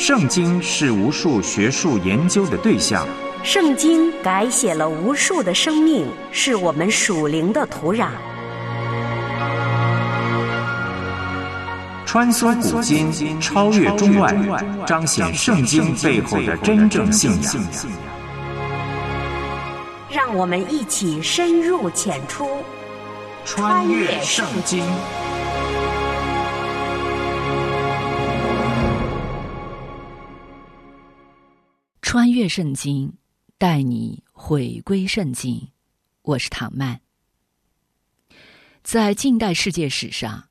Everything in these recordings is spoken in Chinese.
圣经是无数学术研究的对象，圣经改写了无数的生命，是我们属灵的土壤。穿梭古今，超越中外，彰显圣经背后的真正信仰。让我们一起深入浅出，穿越圣经。穿越圣经，带你回归圣经。我是唐曼。在近代世界史上，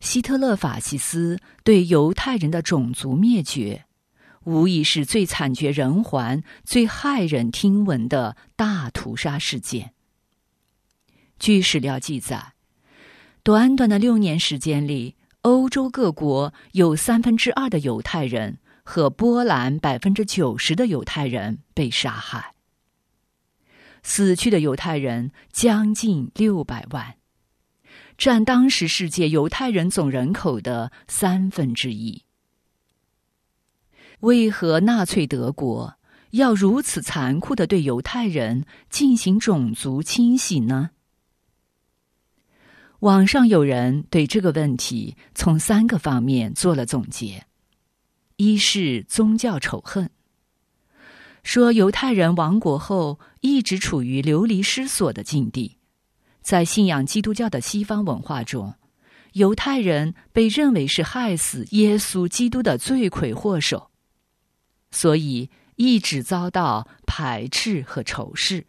希特勒法西斯对犹太人的种族灭绝，无疑是最惨绝人寰、最骇人听闻的大屠杀事件。据史料记载，短短的六年时间里，欧洲各国有三分之二的犹太人。和波兰百分之九十的犹太人被杀害，死去的犹太人将近六百万，占当时世界犹太人总人口的三分之一。为何纳粹德国要如此残酷的对犹太人进行种族清洗呢？网上有人对这个问题从三个方面做了总结。一是宗教仇恨，说犹太人亡国后一直处于流离失所的境地，在信仰基督教的西方文化中，犹太人被认为是害死耶稣基督的罪魁祸首，所以一直遭到排斥和仇视。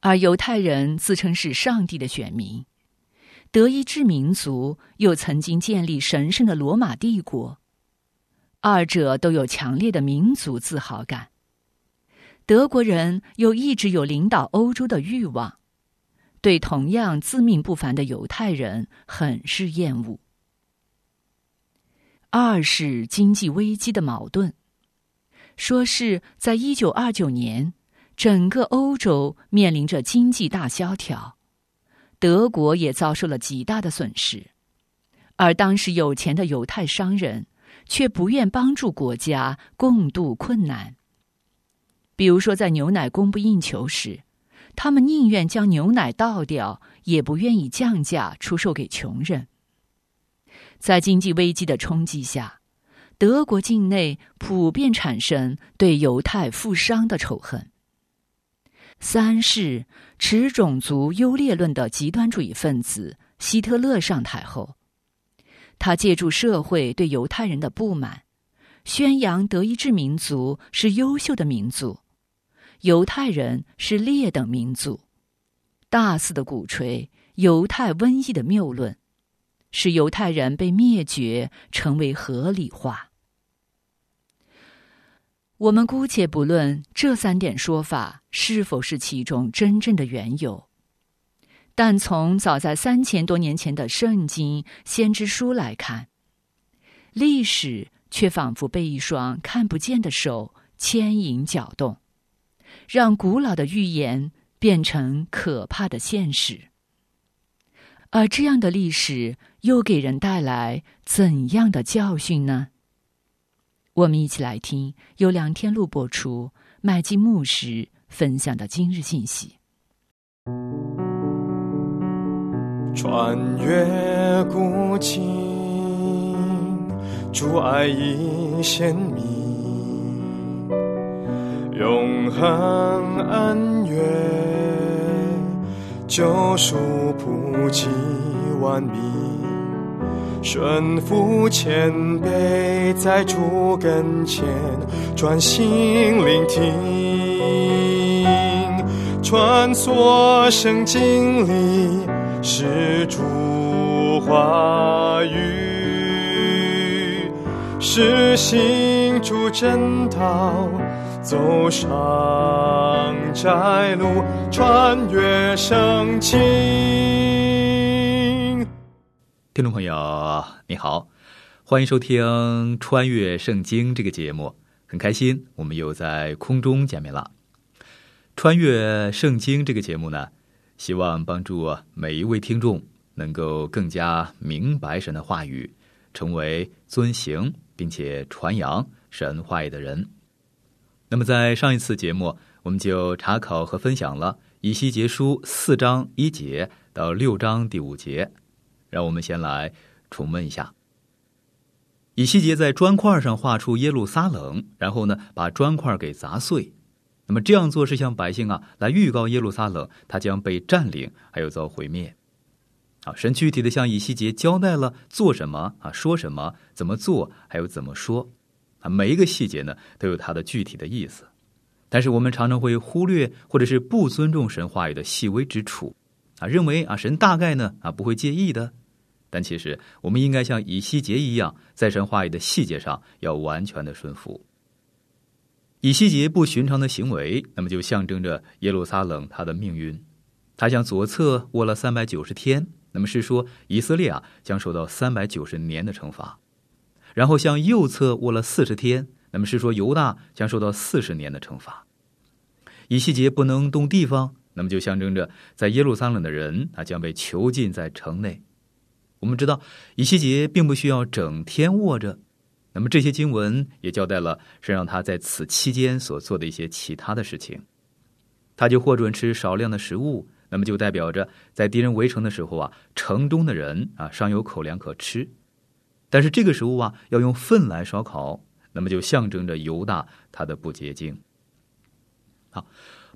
而犹太人自称是上帝的选民，德意志民族又曾经建立神圣的罗马帝国。二者都有强烈的民族自豪感。德国人又一直有领导欧洲的欲望，对同样自命不凡的犹太人很是厌恶。二是经济危机的矛盾，说是在一九二九年，整个欧洲面临着经济大萧条，德国也遭受了极大的损失，而当时有钱的犹太商人。却不愿帮助国家共度困难。比如说，在牛奶供不应求时，他们宁愿将牛奶倒掉，也不愿意降价出售给穷人。在经济危机的冲击下，德国境内普遍产生对犹太富商的仇恨。三是持种族优劣论的极端主义分子希特勒上台后。他借助社会对犹太人的不满，宣扬德意志民族是优秀的民族，犹太人是劣等民族，大肆的鼓吹犹太瘟疫的谬论，使犹太人被灭绝成为合理化。我们姑且不论这三点说法是否是其中真正的缘由。但从早在三千多年前的圣经先知书来看，历史却仿佛被一双看不见的手牵引搅动，让古老的预言变成可怕的现实。而这样的历史又给人带来怎样的教训呢？我们一起来听由梁天路播出、麦基牧师分享的今日信息。穿越古今，主爱已显明，永恒恩怨，救赎普及万民，顺服谦卑，在主跟前专心聆听，穿梭圣经里。是主话语，是行主正道，走上窄路，穿越圣经。听众朋友，你好，欢迎收听《穿越圣经》这个节目，很开心我们又在空中见面了。《穿越圣经》这个节目呢？希望帮助每一位听众能够更加明白神的话语，成为遵行并且传扬神话语的人。那么在上一次节目，我们就查考和分享了以西结书四章一节到六章第五节，让我们先来重温一下。以西结在砖块上画出耶路撒冷，然后呢，把砖块给砸碎。那么这样做是向百姓啊来预告耶路撒冷，它将被占领，还有遭毁灭。啊，神具体的向以西结交代了做什么啊，说什么，怎么做，还有怎么说。啊，每一个细节呢都有它的具体的意思。但是我们常常会忽略或者是不尊重神话语的细微之处，啊，认为啊神大概呢啊不会介意的。但其实我们应该像以西结一样，在神话语的细节上要完全的顺服。以西结不寻常的行为，那么就象征着耶路撒冷他的命运。他向左侧卧了三百九十天，那么是说以色列啊将受到三百九十年的惩罚；然后向右侧卧了四十天，那么是说犹大将受到四十年的惩罚。以西结不能动地方，那么就象征着在耶路撒冷的人啊将被囚禁在城内。我们知道以西结并不需要整天卧着。那么这些经文也交代了神让他在此期间所做的一些其他的事情，他就获准吃少量的食物，那么就代表着在敌人围城的时候啊，城中的人啊尚有口粮可吃，但是这个食物啊要用粪来烧烤，那么就象征着犹大他的不洁净。好，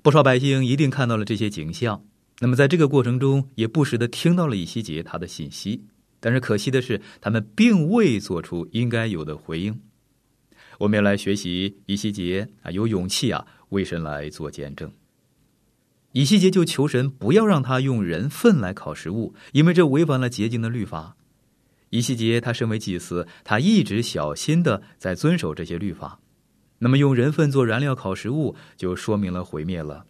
不少百姓一定看到了这些景象，那么在这个过程中也不时的听到了以西结他的信息。但是可惜的是，他们并未做出应该有的回应。我们要来学习以西结啊，有勇气啊，为神来做见证。以西结就求神不要让他用人粪来烤食物，因为这违反了洁净的律法。以西结他身为祭司，他一直小心的在遵守这些律法。那么用人粪做燃料烤食物，就说明了毁灭了。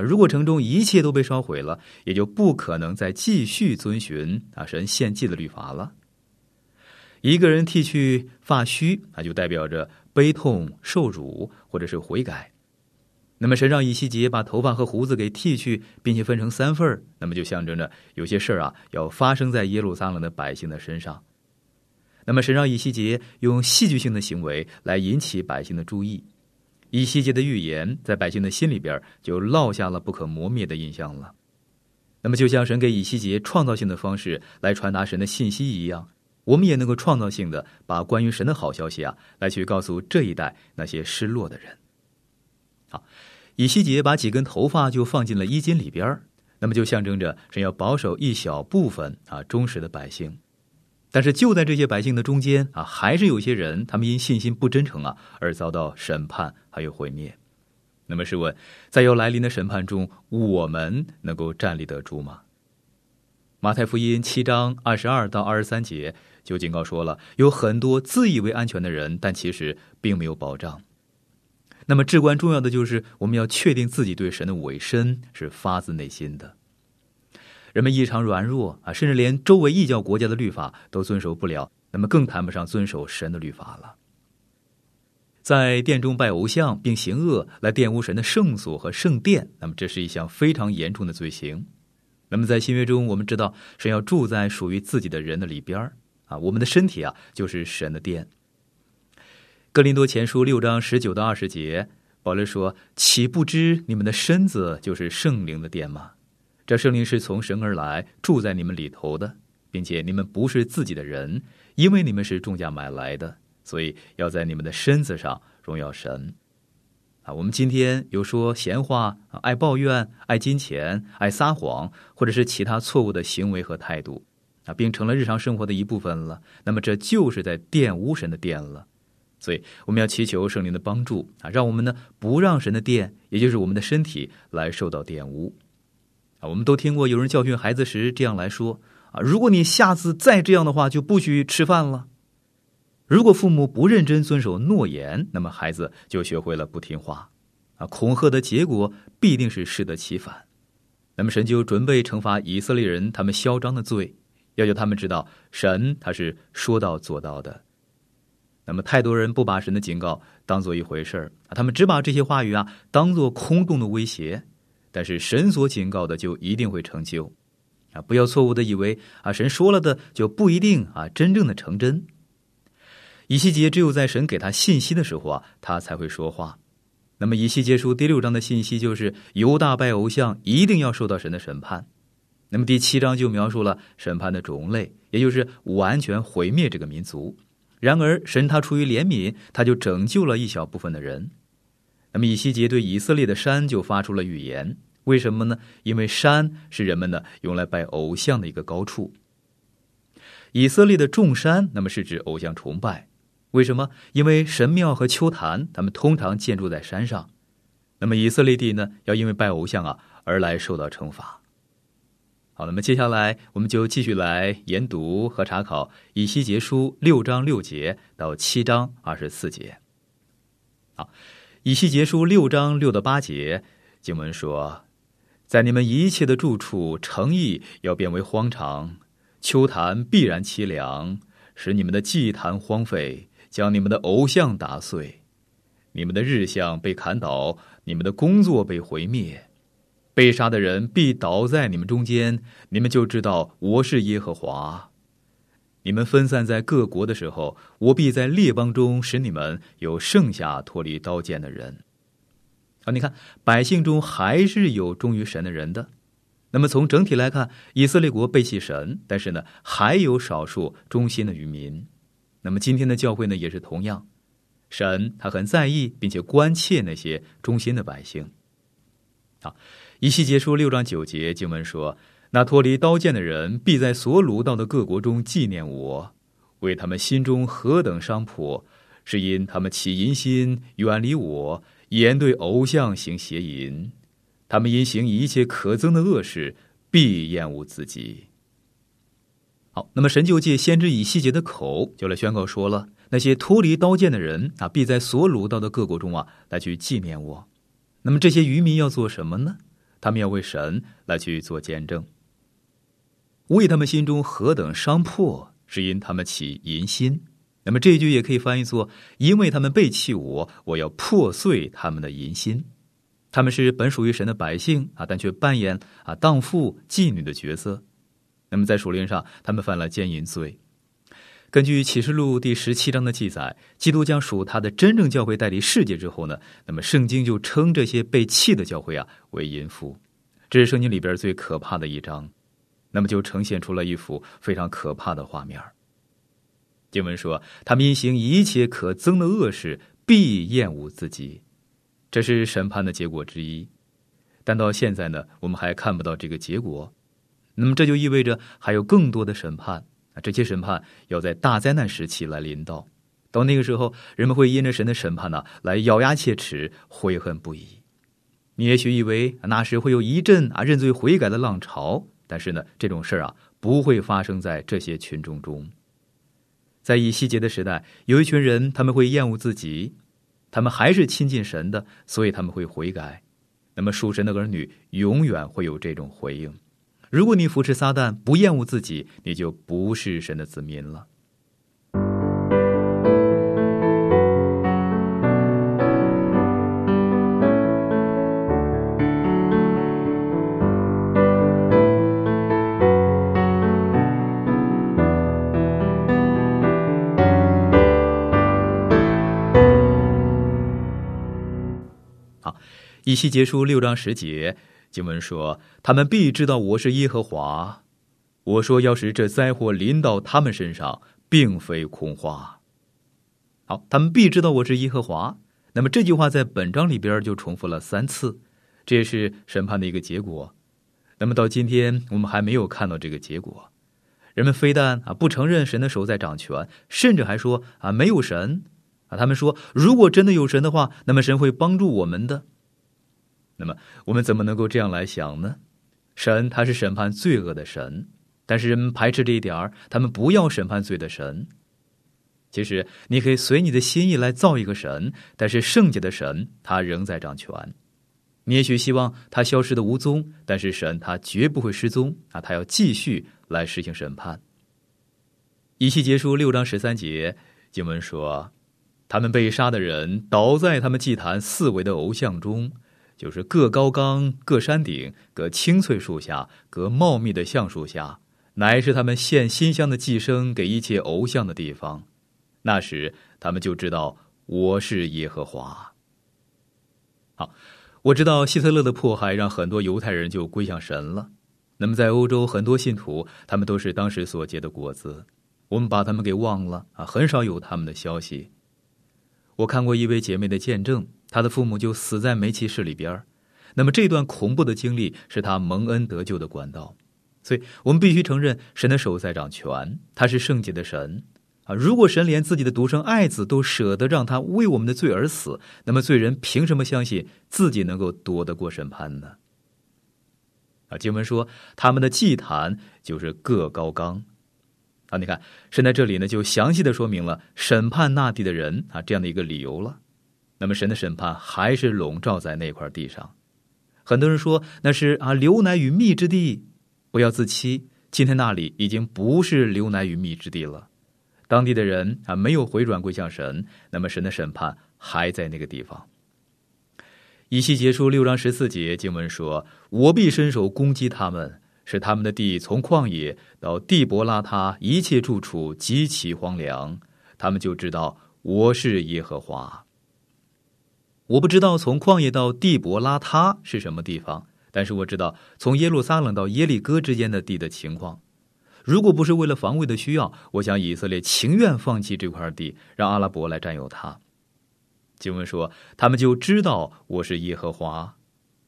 如果城中一切都被烧毁了，也就不可能再继续遵循啊神献祭的律法了。一个人剃去发须，那就代表着悲痛、受辱或者是悔改。那么神让以西结把头发和胡子给剃去，并且分成三份那么就象征着有些事啊要发生在耶路撒冷的百姓的身上。那么神让以西结用戏剧性的行为来引起百姓的注意。以西结的预言在百姓的心里边就烙下了不可磨灭的印象了。那么，就像神给以西结创造性的方式来传达神的信息一样，我们也能够创造性的把关于神的好消息啊，来去告诉这一代那些失落的人。好，以西结把几根头发就放进了衣襟里边那么就象征着神要保守一小部分啊忠实的百姓。但是就在这些百姓的中间啊，还是有些人，他们因信心不真诚啊，而遭到审判还有毁灭。那么试问，在要来临的审判中，我们能够站立得住吗？马太福音七章二十二到二十三节就警告说了，有很多自以为安全的人，但其实并没有保障。那么至关重要的就是，我们要确定自己对神的委身是发自内心的。人们异常软弱啊，甚至连周围异教国家的律法都遵守不了，那么更谈不上遵守神的律法了。在殿中拜偶像并行恶来玷污神的圣所和圣殿，那么这是一项非常严重的罪行。那么在新约中，我们知道神要住在属于自己的人的里边啊，我们的身体啊就是神的殿。格林多前书六章十九到二十节，保罗说：“岂不知你们的身子就是圣灵的殿吗？”这圣灵是从神而来，住在你们里头的，并且你们不是自己的人，因为你们是重价买来的，所以要在你们的身子上荣耀神。啊，我们今天有说闲话，爱抱怨，爱金钱，爱撒谎，或者是其他错误的行为和态度，啊，并成了日常生活的一部分了。那么这就是在玷污神的殿了。所以我们要祈求圣灵的帮助啊，让我们呢不让神的殿，也就是我们的身体来受到玷污。啊，我们都听过有人教训孩子时这样来说：啊，如果你下次再这样的话，就不许吃饭了。如果父母不认真遵守诺言，那么孩子就学会了不听话。啊，恐吓的结果必定是适得其反。那么神就准备惩罚以色列人他们嚣张的罪，要求他们知道神他是说到做到的。那么太多人不把神的警告当做一回事儿，他们只把这些话语啊当做空洞的威胁。但是神所警告的就一定会成就，啊，不要错误的以为啊神说了的就不一定啊真正的成真。以西结只有在神给他信息的时候啊，他才会说话。那么以西结书第六章的信息就是犹大拜偶像一定要受到神的审判。那么第七章就描述了审判的种类，也就是完全毁灭这个民族。然而神他出于怜悯，他就拯救了一小部分的人。那么以西结对以色列的山就发出了预言，为什么呢？因为山是人们呢用来拜偶像的一个高处。以色列的众山，那么是指偶像崇拜。为什么？因为神庙和丘坛，他们通常建筑在山上。那么以色列地呢，要因为拜偶像啊而来受到惩罚。好，那么接下来我们就继续来研读和查考以西结书六章六节到七章二十四节。好，以西结书六章六到八节经文说：“在你们一切的住处，诚意要变为荒场，秋坛必然凄凉，使你们的祭坛荒废。”将你们的偶像打碎，你们的日像被砍倒，你们的工作被毁灭，被杀的人必倒在你们中间，你们就知道我是耶和华。你们分散在各国的时候，我必在列邦中使你们有剩下脱离刀剑的人。啊，你看，百姓中还是有忠于神的人的。那么从整体来看，以色列国背弃神，但是呢，还有少数忠心的渔民。那么今天的教会呢，也是同样，神他很在意并且关切那些忠心的百姓。好，一西结书六章九节经文说：“那脱离刀剑的人，必在所掳到的各国中纪念我，为他们心中何等伤破，是因他们起淫心，远离我，言对偶像行邪淫。他们因行一切可憎的恶事，必厌恶自己。”好，那么神就借先知以西结的口，就来宣告说了：那些脱离刀剑的人啊，必在所掳到的各国中啊，来去纪念我。那么这些渔民要做什么呢？他们要为神来去做见证，为他们心中何等伤破，是因他们起淫心。那么这一句也可以翻译作：因为他们背弃我，我要破碎他们的淫心。他们是本属于神的百姓啊，但却扮演啊荡妇、妓女的角色。那么在属灵上，他们犯了奸淫罪。根据启示录第十七章的记载，基督将属他的真正教会带离世界之后呢，那么圣经就称这些被弃的教会啊为淫妇。这是圣经里边最可怕的一章，那么就呈现出了一幅非常可怕的画面。经文说，他们因行一切可憎的恶事，必厌恶自己，这是审判的结果之一。但到现在呢，我们还看不到这个结果。那么这就意味着还有更多的审判啊！这些审判要在大灾难时期来临到，到那个时候，人们会因着神的审判呢，来咬牙切齿、悔恨不已。你也许以为那时会有一阵啊认罪悔改的浪潮，但是呢，这种事儿啊不会发生在这些群众中。在以西结的时代，有一群人，他们会厌恶自己，他们还是亲近神的，所以他们会悔改。那么属神的儿女永远会有这种回应。如果你扶持撒旦，不厌恶自己，你就不是神的子民了。一期结束六章十节。经文说：“他们必知道我是耶和华。”我说：“要是这灾祸临到他们身上，并非空话。”好，他们必知道我是耶和华。那么这句话在本章里边就重复了三次，这也是审判的一个结果。那么到今天，我们还没有看到这个结果。人们非但啊不承认神的手在掌权，甚至还说啊没有神啊。他们说，如果真的有神的话，那么神会帮助我们的。那么我们怎么能够这样来想呢？神他是审判罪恶的神，但是人们排斥这一点儿，他们不要审判罪的神。其实你可以随你的心意来造一个神，但是圣洁的神他仍在掌权。你也许希望他消失的无踪，但是神他绝不会失踪啊，他要继续来实行审判。以西结书六章十三节经文说：“他们被杀的人倒在他们祭坛四围的偶像中。”就是各高冈、各山顶、各青翠树下、各茂密的橡树下，乃是他们献馨香的寄生给一切偶像的地方。那时他们就知道我是耶和华。好，我知道希特勒的迫害让很多犹太人就归向神了。那么在欧洲，很多信徒他们都是当时所结的果子，我们把他们给忘了啊，很少有他们的消息。我看过一位姐妹的见证，他的父母就死在煤气室里边那么这段恐怖的经历是他蒙恩得救的管道。所以我们必须承认，神的手在掌权，他是圣洁的神啊！如果神连自己的独生爱子都舍得让他为我们的罪而死，那么罪人凭什么相信自己能够躲得过审判呢？啊，经文说他们的祭坛就是各高冈啊！你看，神在这里呢，就详细的说明了审判那地的人啊这样的一个理由了。那么神的审判还是笼罩在那块地上，很多人说那是啊流奶与蜜之地。不要自欺，今天那里已经不是流奶与蜜之地了。当地的人啊，没有回转归向神，那么神的审判还在那个地方。以西结书六章十四节经文说：“我必伸手攻击他们，使他们的地从旷野到地伯拉他一切住处极其荒凉，他们就知道我是耶和华。”我不知道从旷野到地伯拉他是什么地方。但是我知道，从耶路撒冷到耶利哥之间的地的情况，如果不是为了防卫的需要，我想以色列情愿放弃这块地，让阿拉伯来占有它。经文说，他们就知道我是耶和华。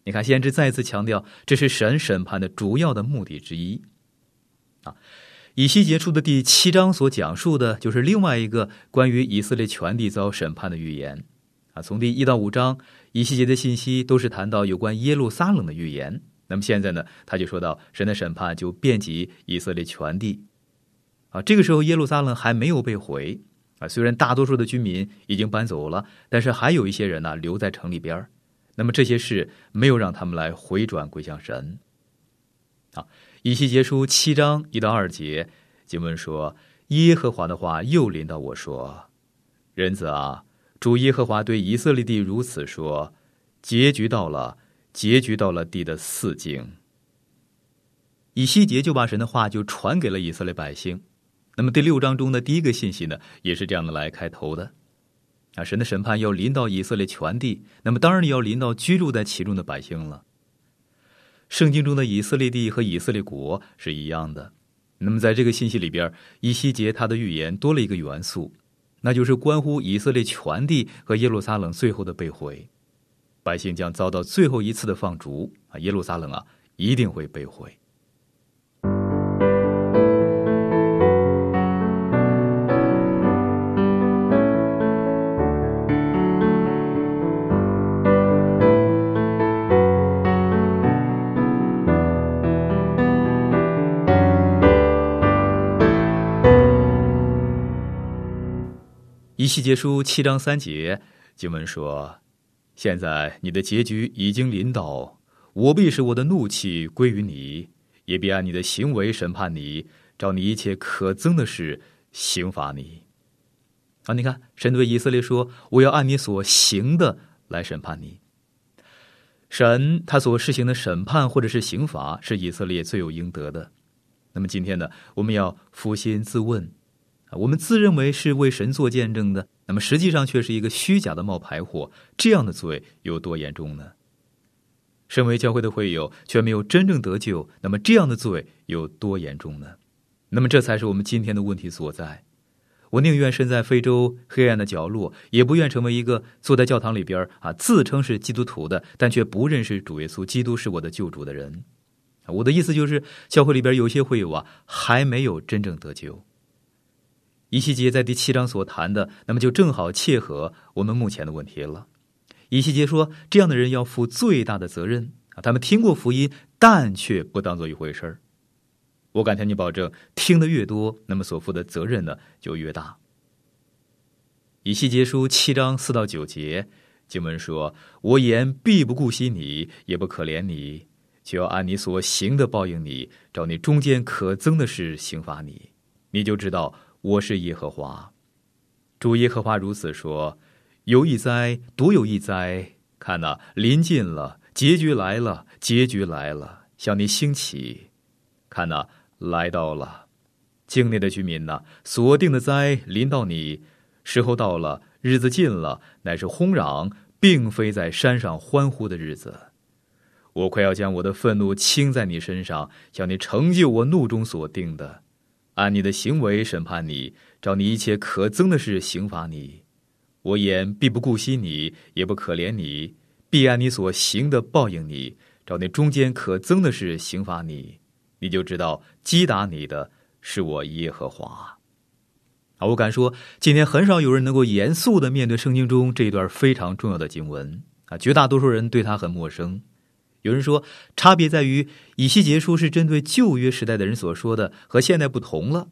你看，先知再次强调，这是神审判的主要的目的之一。啊，以西结书的第七章所讲述的就是另外一个关于以色列全地遭审判的预言。啊，从第一到五章。以西结的信息都是谈到有关耶路撒冷的预言。那么现在呢，他就说到神的审判就遍及以色列全地。啊，这个时候耶路撒冷还没有被毁。啊，虽然大多数的居民已经搬走了，但是还有一些人呢留在城里边那么这些事没有让他们来回转归向神。啊，以西结书七章一到二节经文说：“耶和华的话又临到我说，人子啊。”主耶和华对以色列地如此说：“结局到了，结局到了地的四境。”以西结就把神的话就传给了以色列百姓。那么第六章中的第一个信息呢，也是这样的来开头的：啊，神的审判要临到以色列全地，那么当然要临到居住在其中的百姓了。圣经中的以色列地和以色列国是一样的。那么在这个信息里边，以西结他的预言多了一个元素。那就是关乎以色列全地和耶路撒冷最后的被毁，百姓将遭到最后一次的放逐啊！耶路撒冷啊，一定会被毁。细结书七章三节经文说：“现在你的结局已经临到，我必使我的怒气归于你，也必按你的行为审判你，照你一切可憎的事刑罚你。”啊，你看，神对以色列说：“我要按你所行的来审判你。”神他所施行的审判或者是刑罚，是以色列最有应得的。那么今天呢，我们要扪心自问。我们自认为是为神做见证的，那么实际上却是一个虚假的冒牌货，这样的罪有多严重呢？身为教会的会友却没有真正得救，那么这样的罪有多严重呢？那么这才是我们今天的问题所在。我宁愿身在非洲黑暗的角落，也不愿成为一个坐在教堂里边啊自称是基督徒的，但却不认识主耶稣基督是我的救主的人。我的意思就是，教会里边有些会友啊还没有真正得救。以西结在第七章所谈的，那么就正好切合我们目前的问题了。以西结说，这样的人要负最大的责任啊！他们听过福音，但却不当做一回事儿。我敢向你保证，听得越多，那么所负的责任呢就越大。以西结书七章四到九节经文说：“我言必不顾惜你，也不可怜你，就要按你所行的报应你，照你中间可憎的事刑罚你，你就知道。”我是耶和华，主耶和华如此说：有一灾，独有一灾。看呐，临近了，结局来了，结局来了，向你兴起。看呐，来到了，境内的居民呐，锁定的灾临到你，时候到了，日子近了，乃是轰嚷，并非在山上欢呼的日子。我快要将我的愤怒倾在你身上，向你成就我怒中所定的，按你的行为审判你，照你一切可憎的事刑罚你。我眼必不顾惜你，也不可怜你，必按你所行的报应你，照你中间可憎的事刑罚你。你就知道击打你的是我耶和华。啊，我敢说，今天很少有人能够严肃的面对圣经中这一段非常重要的经文啊，绝大多数人对他很陌生。有人说，差别在于以西结书是针对旧约时代的人所说的，和现代不同了。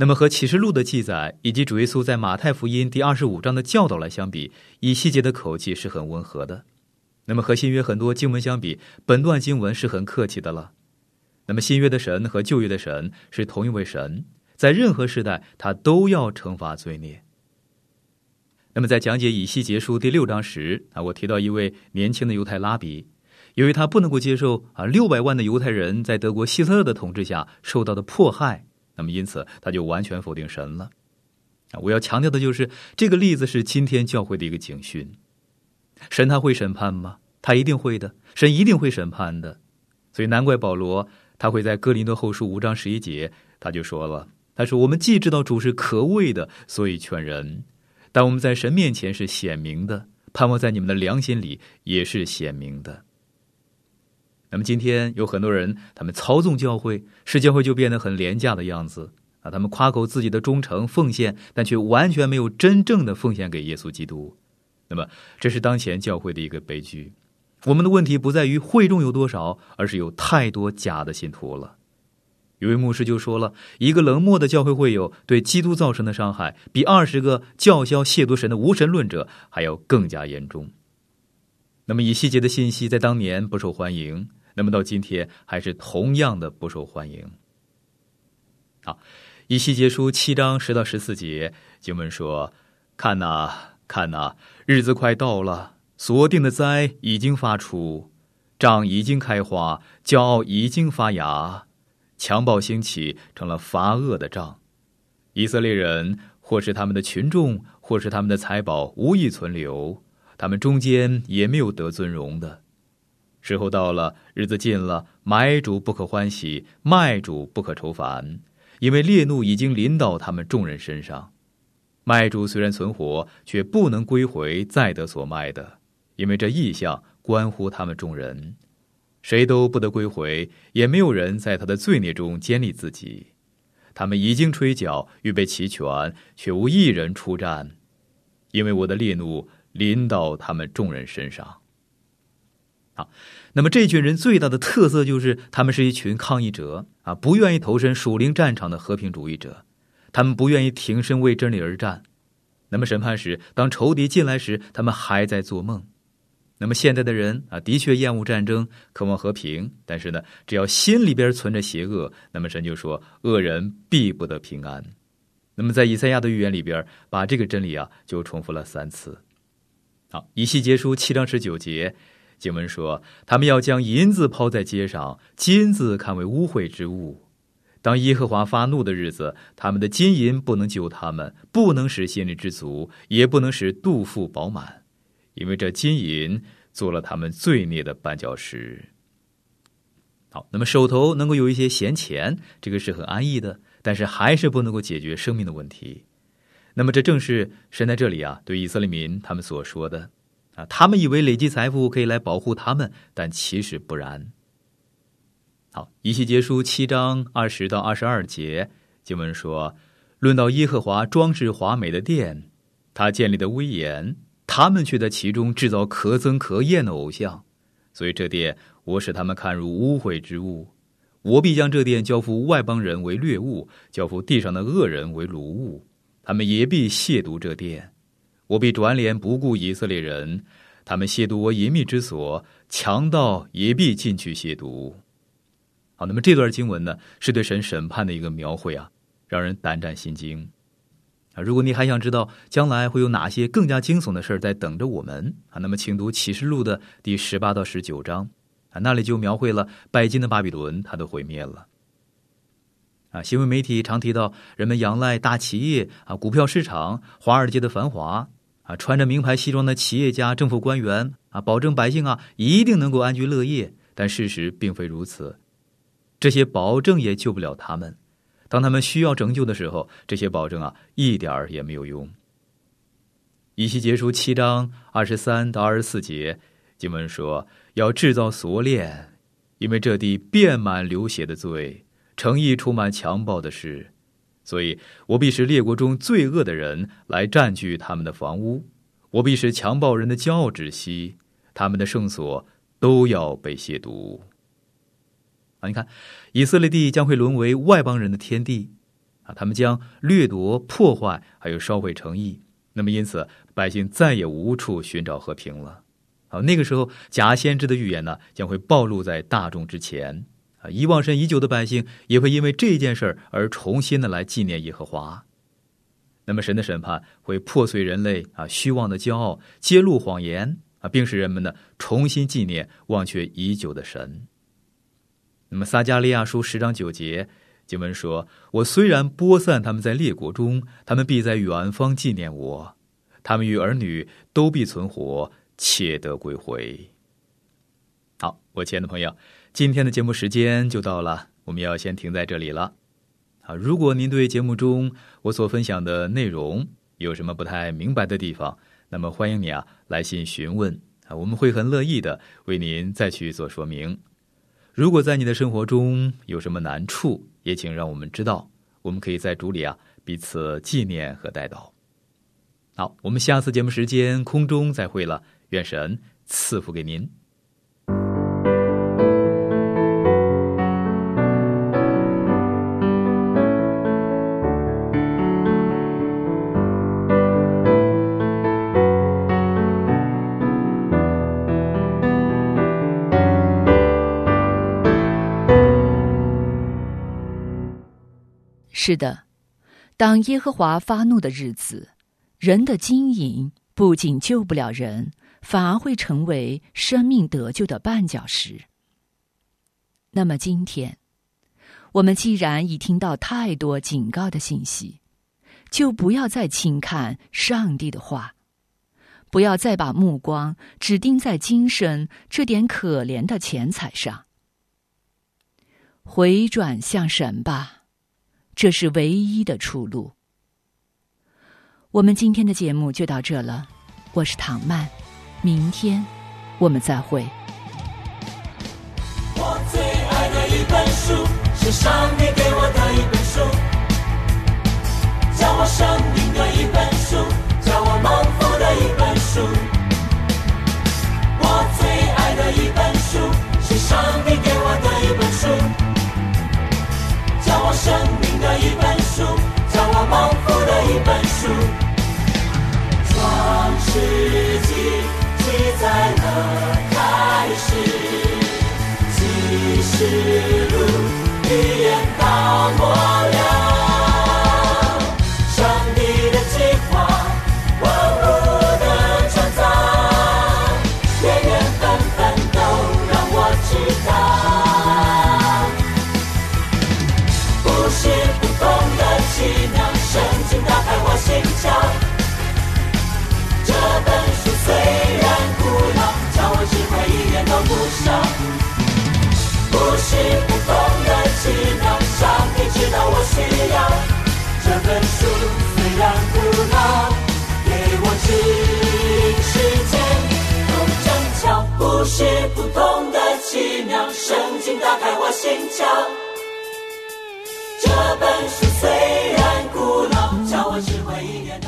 那么和启示录的记载以及主耶稣在马太福音第二十五章的教导来相比，以西结的口气是很温和的。那么和新约很多经文相比，本段经文是很客气的了。那么新约的神和旧约的神是同一位神，在任何时代他都要惩罚罪孽。那么在讲解以西结书第六章时啊，我提到一位年轻的犹太拉比。由于他不能够接受啊六百万的犹太人在德国希特勒的统治下受到的迫害，那么因此他就完全否定神了。啊，我要强调的就是这个例子是今天教会的一个警讯：神他会审判吗？他一定会的，神一定会审判的。所以难怪保罗他会在哥林多后书五章十一节他就说了：“他说我们既知道主是可畏的，所以劝人；但我们在神面前是显明的，盼望在你们的良心里也是显明的。”那么今天有很多人，他们操纵教会，使教会就变得很廉价的样子啊！他们夸口自己的忠诚奉献，但却完全没有真正的奉献给耶稣基督。那么这是当前教会的一个悲剧。我们的问题不在于会众有多少，而是有太多假的信徒了。有位牧师就说了，一个冷漠的教会会友对基督造成的伤害，比二十个叫嚣亵渎神的无神论者还要更加严重。那么以细节的信息在当年不受欢迎。那么到今天还是同样的不受欢迎。好，以西结书七章十到十四节经文说：“看呐，看呐，日子快到了，所定的灾已经发出，杖已经开花，骄傲已经发芽，强暴兴起，成了发恶的杖。以色列人或是他们的群众，或是他们的财宝，无意存留，他们中间也没有得尊荣的。”时候到了，日子近了，买主不可欢喜，卖主不可愁烦，因为烈怒已经临到他们众人身上。卖主虽然存活，却不能归回再得所卖的，因为这意象关乎他们众人，谁都不得归回，也没有人在他的罪孽中坚立自己。他们已经吹角，预备齐全，却无一人出战，因为我的烈怒临到他们众人身上。好。那么这群人最大的特色就是，他们是一群抗议者啊，不愿意投身属灵战场的和平主义者，他们不愿意挺身为真理而战。那么审判时，当仇敌进来时，他们还在做梦。那么现在的人啊，的确厌恶战争，渴望和平，但是呢，只要心里边存着邪恶，那么神就说，恶人必不得平安。那么在以赛亚的预言里边，把这个真理啊，就重复了三次。好，以西结书七章十九节。经文说：“他们要将银子抛在街上，金子看为污秽之物。当耶和华发怒的日子，他们的金银不能救他们，不能使心里知足，也不能使肚腹饱满，因为这金银做了他们罪孽的绊脚石。”好，那么手头能够有一些闲钱，这个是很安逸的，但是还是不能够解决生命的问题。那么这正是神在这里啊，对以色列民他们所说的。啊，他们以为累积财富可以来保护他们，但其实不然。好，一气结书七章二十到二十二节经文说：“论到耶和华装饰华美的殿，他建立的威严，他们却在其中制造可憎可厌的偶像，所以这殿我使他们看如污秽之物。我必将这殿交付外邦人为掠物，交付地上的恶人为掳物，他们也必亵渎这殿。”我必转脸不顾以色列人，他们亵渎我隐秘之所，强盗也必进去亵渎。好，那么这段经文呢，是对神审判的一个描绘啊，让人胆战心惊啊。如果你还想知道将来会有哪些更加惊悚的事儿在等着我们啊，那么请读启示录的第十八到十九章啊，那里就描绘了拜金的巴比伦，它都毁灭了。啊，新闻媒体常提到人们仰赖大企业啊、股票市场、华尔街的繁华啊，穿着名牌西装的企业家、政府官员啊，保证百姓啊一定能够安居乐业。但事实并非如此，这些保证也救不了他们。当他们需要拯救的时候，这些保证啊一点儿也没有用。以西结书七章二十三到二十四节，经文说要制造锁链，因为这地遍满流血的罪。诚意充满强暴的事，所以我必使列国中罪恶的人来占据他们的房屋，我必使强暴人的骄傲止息，他们的圣所都要被亵渎。啊，你看，以色列地将会沦为外邦人的天地，啊，他们将掠夺、破坏，还有烧毁城邑。那么，因此百姓再也无处寻找和平了。啊，那个时候假先知的预言呢，将会暴露在大众之前。啊，遗忘神已久的百姓也会因为这件事而重新的来纪念耶和华。那么，神的审判会破碎人类啊虚妄的骄傲，揭露谎言啊，并使人们呢重新纪念忘却已久的神。那么，撒加利亚书十章九节经文说：“我虽然播散他们在列国中，他们必在远方纪念我；他们与儿女都必存活，且得归回。”好，我亲爱的朋友。今天的节目时间就到了，我们要先停在这里了。啊，如果您对节目中我所分享的内容有什么不太明白的地方，那么欢迎你啊来信询问啊，我们会很乐意的为您再去做说明。如果在你的生活中有什么难处，也请让我们知道，我们可以在主里啊彼此纪念和带祷。好，我们下次节目时间空中再会了，愿神赐福给您。是的，当耶和华发怒的日子，人的经营不仅救不了人，反而会成为生命得救的绊脚石。那么今天，我们既然已听到太多警告的信息，就不要再轻看上帝的话，不要再把目光只盯在今生这点可怜的钱财上，回转向神吧。这是唯一的出路。我们今天的节目就到这了，我是唐曼，明天我们再会。我最爱的一本书是上帝给我的一本书，叫我生命的一本书，叫我蒙福的一本书。我最爱的一本书是上帝给我的一本书，叫我生。的一本书，叫我蒙福的一本书，创世纪记载了开始，启示知道上帝知道我需要这本书，虽然古老，给我指引时间，我正巧不是普通的奇妙圣经打开我心窍。这本书虽然古老，叫我只会一点。